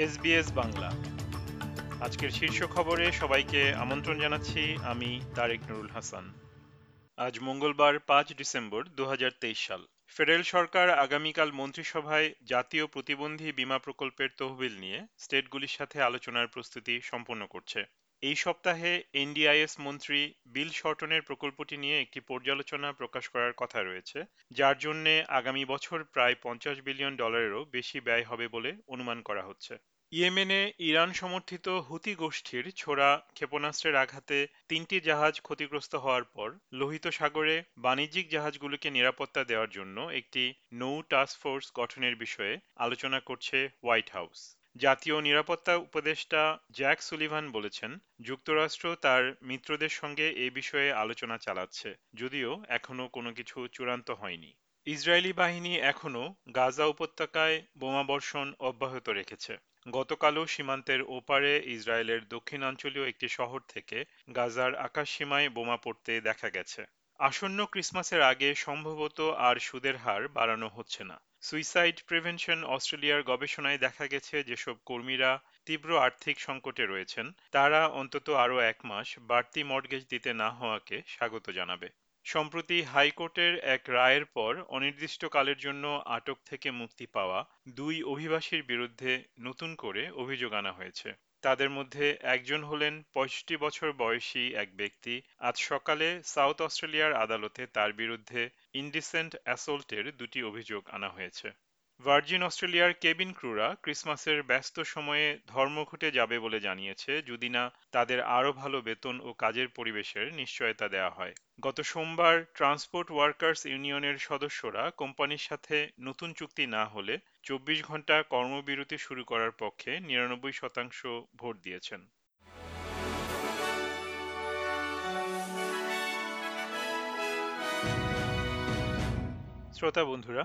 SBS Bangla. আজকের শীর্ষ খবরে সবাইকে আমন্ত্রণ জানাচ্ছি আমি তারেক নুরুল হাসান। আজ মঙ্গলবার পাঁচ ডিসেম্বর দু হাজার তেইশ সাল। ফেডারেল সরকার আগামীকাল মন্ত্রিসভায় জাতীয় প্রতিবন্ধী বিমা প্রকল্পের তহবিল নিয়ে স্টেটগুলির সাথে আলোচনার প্রস্তুতি সম্পন্ন করছে। এই সপ্তাহে এনডিআইএস মন্ত্রী বিল শর্টনের প্রকল্পটি নিয়ে একটি পর্যালোচনা প্রকাশ করার কথা রয়েছে, যার জন্য আগামী বছর প্রায় পঞ্চাশ বিলিয়ন ডলারেরও বেশি ব্যয় হবে বলে অনুমান করা হচ্ছে। ইয়েমেনে ইরান সমর্থিত হুতি গোষ্ঠীর ছোড়া ক্ষেপণাস্ত্রের আঘাতে তিনটি জাহাজ ক্ষতিগ্রস্ত হওয়ার পর লোহিত সাগরে বাণিজ্যিক জাহাজগুলোকে নিরাপত্তা দেওয়ার জন্য একটি নৌ টাস্ক ফোর্স গঠনের বিষয়ে আলোচনা করছে হোয়াইট হাউস। জাতীয় নিরাপত্তা উপদেষ্টা জ্যাক সুলিভান বলেছেন, যুক্তরাষ্ট্র তার মিত্রদের সঙ্গে এ বিষয়ে আলোচনা চালাচ্ছে, যদিও এখনও কোনো কিছু চূড়ান্ত হয়নি। ইসরায়েলি বাহিনী এখনও গাজা উপত্যকায় বোমাবর্ষণ অব্যাহত রেখেছে। গতকালও সীমান্তের ওপারে ইসরায়েলের দক্ষিণাঞ্চলীয় একটি শহর থেকে গাজার আকাশ সীমায় বোমা পড়তে দেখা গেছে। আসন্ন ক্রিসমাসের আগে সম্ভবত আর সুদের হার বাড়ানো হচ্ছে না। সুইসাইড প্রিভেনশন অস্ট্রেলিয়ার গবেষণায় দেখা গেছে যেসব কর্মীরা তীব্র আর্থিক সংকটে রয়েছেন, তারা অন্তত আরও এক মাস বাড়তি মর্গেজ দিতে না হওয়াকে স্বাগত জানাবে। সম্প্রতি হাইকোর্টের এক রায়ের পর অনির্দিষ্টকালের জন্য আটক থেকে মুক্তি পাওয়া দুই অভিবাসীর বিরুদ্ধে নতুন করে অভিযোগ আনা হয়েছে। তাদের মধ্যে একজন হলেন পঁয়ষট্টি বছর বয়সী এক ব্যক্তি। আজ সকালে সাউথ অস্ট্রেলিয়ার আদালতে তার বিরুদ্ধে ইন্ডিসেন্ট অ্যাসল্টের দুটি অভিযোগ আনা হয়েছে। ভার্জিন অস্ট্রেলিয়ার কেবিন ক্রুরা ক্রিসমাসের ব্যস্ত সময়ে ধর্মঘটে যাবে বলে জানিয়েছে, যদি না তাদের আরও ভালো বেতন ও কাজের পরিবেশের নিশ্চয়তা দেওয়া হয়। গত সোমবার ট্রান্সপোর্ট ওয়ার্কার্স ইউনিয়নের সদস্যরা কোম্পানির সাথে নতুন চুক্তি না হলে চব্বিশ ঘণ্টা কর্মবিরতি শুরু করার পক্ষে নিরানব্বই শতাংশ ভোট দিয়েছেন। শ্রোতা বন্ধুরা